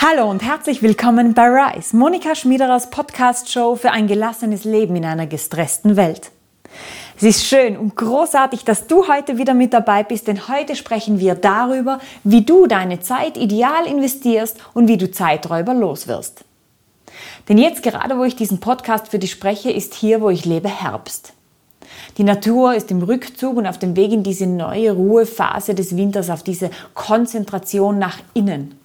Hallo und herzlich willkommen bei Rise, Monika Schmiederers Podcast-Show für ein gelassenes Leben in einer gestressten Welt. Es ist schön und großartig, dass du heute wieder mit dabei bist, denn heute sprechen wir darüber, wie du deine Zeit ideal investierst und wie du Zeiträuber loswirst. Denn jetzt gerade, wo ich diesen Podcast für dich spreche, ist hier, wo ich lebe, Herbst. Die Natur ist im Rückzug und auf dem Weg in diese neue Ruhephase des Winters, auf diese Konzentration nach innen.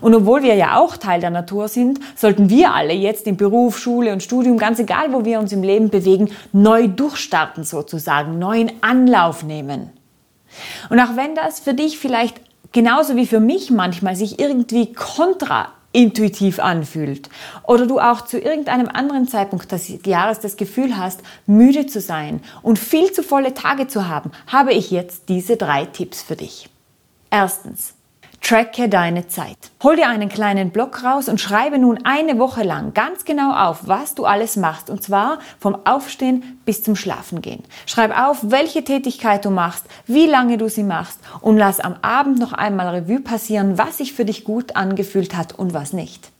Und obwohl wir ja auch Teil der Natur sind, sollten wir alle jetzt im Beruf, Schule und Studium, ganz egal, wo wir uns im Leben bewegen, neu durchstarten sozusagen, neuen Anlauf nehmen. Und auch wenn das für dich vielleicht genauso wie für mich manchmal sich irgendwie kontraintuitiv anfühlt oder du auch zu irgendeinem anderen Zeitpunkt des Jahres das Gefühl hast, müde zu sein und viel zu volle Tage zu haben, habe ich jetzt diese drei Tipps für dich. Erstens, Tracke deine Zeit. Hol dir einen kleinen Block raus und schreibe nun eine Woche lang ganz genau auf, was du alles machst. Und zwar vom Aufstehen bis zum Schlafengehen. Schreib auf, welche Tätigkeit du machst, wie lange du sie machst und lass am Abend noch einmal Revue passieren, was sich für dich gut angefühlt hat und was nicht.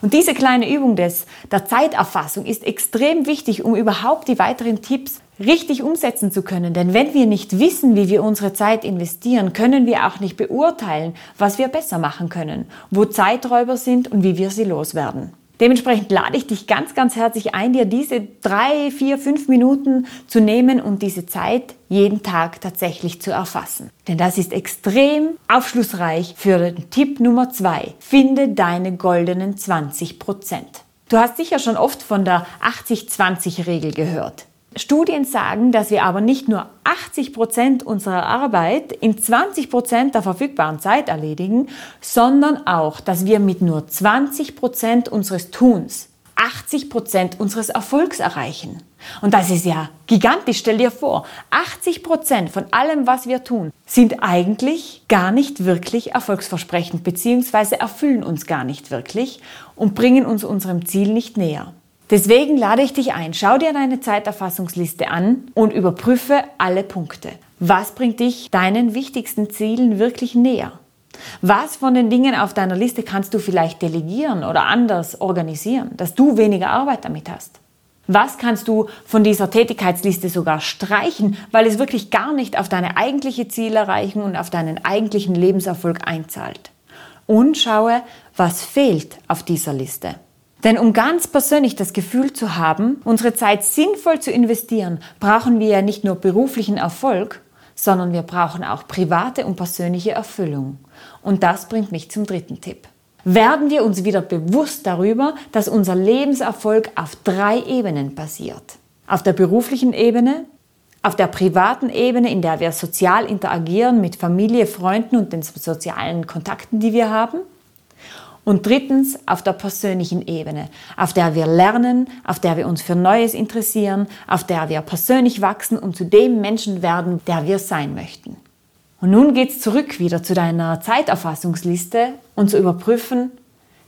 Und diese kleine Übung des, der Zeiterfassung ist extrem wichtig, um überhaupt die weiteren Tipps richtig umsetzen zu können. Denn wenn wir nicht wissen, wie wir unsere Zeit investieren, können wir auch nicht beurteilen, was wir besser machen können, wo Zeiträuber sind und wie wir sie loswerden. Dementsprechend lade ich dich ganz, ganz herzlich ein, dir diese drei, vier, fünf Minuten zu nehmen und diese Zeit jeden Tag tatsächlich zu erfassen. Denn das ist extrem aufschlussreich für den Tipp Nummer zwei. Finde deine goldenen 20 Prozent. Du hast sicher schon oft von der 80-20-Regel gehört. Studien sagen, dass wir aber nicht nur 80 Prozent unserer Arbeit in 20 Prozent der verfügbaren Zeit erledigen, sondern auch, dass wir mit nur 20 Prozent unseres Tuns 80 Prozent unseres Erfolgs erreichen. Und das ist ja gigantisch. Stell dir vor, 80 Prozent von allem, was wir tun, sind eigentlich gar nicht wirklich erfolgsversprechend bzw. erfüllen uns gar nicht wirklich und bringen uns unserem Ziel nicht näher. Deswegen lade ich dich ein, schau dir deine Zeiterfassungsliste an und überprüfe alle Punkte. Was bringt dich deinen wichtigsten Zielen wirklich näher? Was von den Dingen auf deiner Liste kannst du vielleicht delegieren oder anders organisieren, dass du weniger Arbeit damit hast? Was kannst du von dieser Tätigkeitsliste sogar streichen, weil es wirklich gar nicht auf deine eigentliche Zielerreichung und auf deinen eigentlichen Lebenserfolg einzahlt? Und schaue, was fehlt auf dieser Liste. Denn um ganz persönlich das Gefühl zu haben, unsere Zeit sinnvoll zu investieren, brauchen wir ja nicht nur beruflichen Erfolg, sondern wir brauchen auch private und persönliche Erfüllung. Und das bringt mich zum dritten Tipp. Werden wir uns wieder bewusst darüber, dass unser Lebenserfolg auf drei Ebenen basiert. Auf der beruflichen Ebene, auf der privaten Ebene, in der wir sozial interagieren mit Familie, Freunden und den sozialen Kontakten, die wir haben, und drittens auf der persönlichen Ebene, auf der wir lernen, auf der wir uns für Neues interessieren, auf der wir persönlich wachsen und zu dem Menschen werden, der wir sein möchten. Und nun geht's zurück wieder zu deiner Zeiterfassungsliste und zu überprüfen,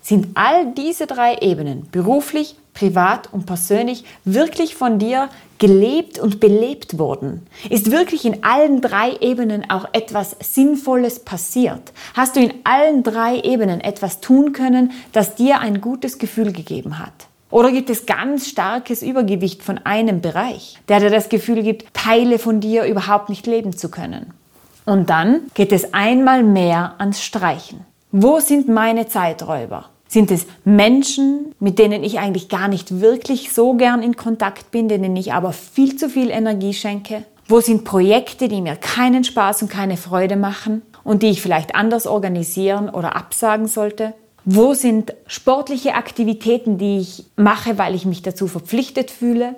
sind all diese drei Ebenen, beruflich, privat und persönlich, wirklich von dir gelebt und belebt worden? Ist wirklich in allen drei Ebenen auch etwas Sinnvolles passiert? Hast du in allen drei Ebenen etwas tun können, das dir ein gutes Gefühl gegeben hat? Oder gibt es ganz starkes Übergewicht von einem Bereich, der dir das Gefühl gibt, Teile von dir überhaupt nicht leben zu können? Und dann geht es einmal mehr ans Streichen. Wo sind meine Zeiträuber? Sind es Menschen, mit denen ich eigentlich gar nicht wirklich so gern in Kontakt bin, denen ich aber viel zu viel Energie schenke? Wo sind Projekte, die mir keinen Spaß und keine Freude machen und die ich vielleicht anders organisieren oder absagen sollte? Wo sind sportliche Aktivitäten, die ich mache, weil ich mich dazu verpflichtet fühle?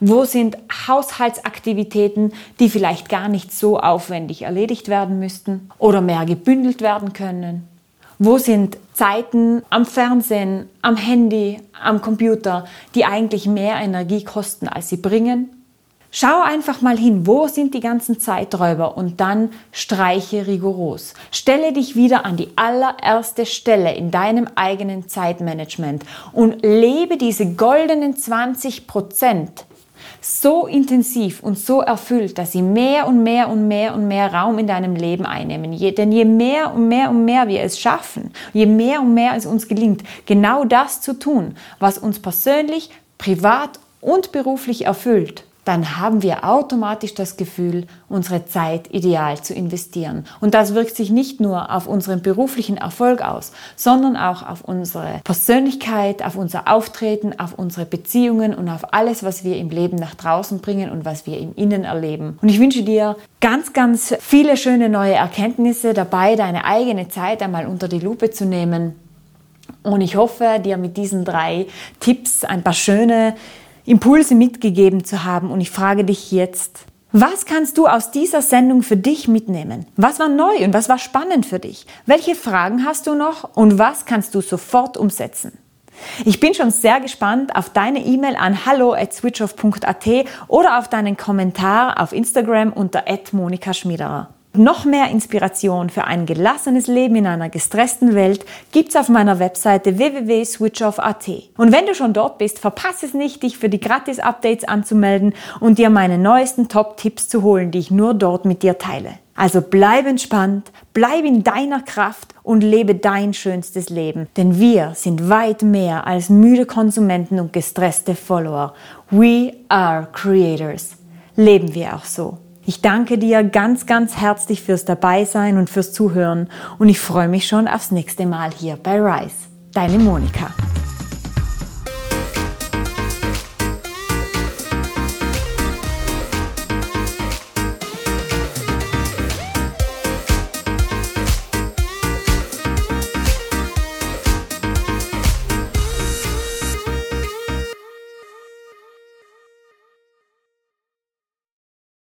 Wo sind Haushaltsaktivitäten, die vielleicht gar nicht so aufwendig erledigt werden müssten oder mehr gebündelt werden können? Wo sind Zeiten am Fernsehen, am Handy, am Computer, die eigentlich mehr Energie kosten, als sie bringen? Schau einfach mal hin, wo sind die ganzen Zeiträuber und dann streiche rigoros. Stelle dich wieder an die allererste Stelle in deinem eigenen Zeitmanagement und lebe diese goldenen 20 Prozent so intensiv und so erfüllt, dass sie mehr und mehr und mehr und mehr Raum in deinem Leben einnehmen. Je, denn je mehr und mehr und mehr wir es schaffen, je mehr und mehr es uns gelingt, genau das zu tun, was uns persönlich, privat und beruflich erfüllt, dann haben wir automatisch das Gefühl, unsere Zeit ideal zu investieren. Und das wirkt sich nicht nur auf unseren beruflichen Erfolg aus, sondern auch auf unsere Persönlichkeit, auf unser Auftreten, auf unsere Beziehungen und auf alles, was wir im Leben nach draußen bringen und was wir im Innen erleben. Und ich wünsche dir ganz, ganz viele schöne neue Erkenntnisse dabei, deine eigene Zeit einmal unter die Lupe zu nehmen. Und ich hoffe, dir mit diesen drei Tipps ein paar schöne Impulse mitgegeben zu haben. Und ich frage dich jetzt, was kannst du aus dieser Sendung für dich mitnehmen? Was war neu und was war spannend für dich? Welche Fragen hast du noch und was kannst du sofort umsetzen? Ich bin schon sehr gespannt auf deine E-Mail an hallo at switchoff.at oder auf deinen Kommentar auf Instagram unter @monika_schmiederer. Noch mehr Inspiration für ein gelassenes Leben in einer gestressten Welt gibt's auf meiner Webseite www.switchoff.at. Und wenn du schon dort bist, verpasse es nicht, dich für die Gratis-Updates anzumelden und dir meine neuesten Top-Tipps zu holen, die ich nur dort mit dir teile. Also bleib entspannt, bleib in deiner Kraft und lebe dein schönstes Leben. Denn wir sind weit mehr als müde Konsumenten und gestresste Follower. We are creators. Leben wir auch so. Ich danke dir ganz, ganz herzlich fürs Dabeisein und fürs Zuhören und ich freue mich schon aufs nächste Mal hier bei Rise. Deine Monika.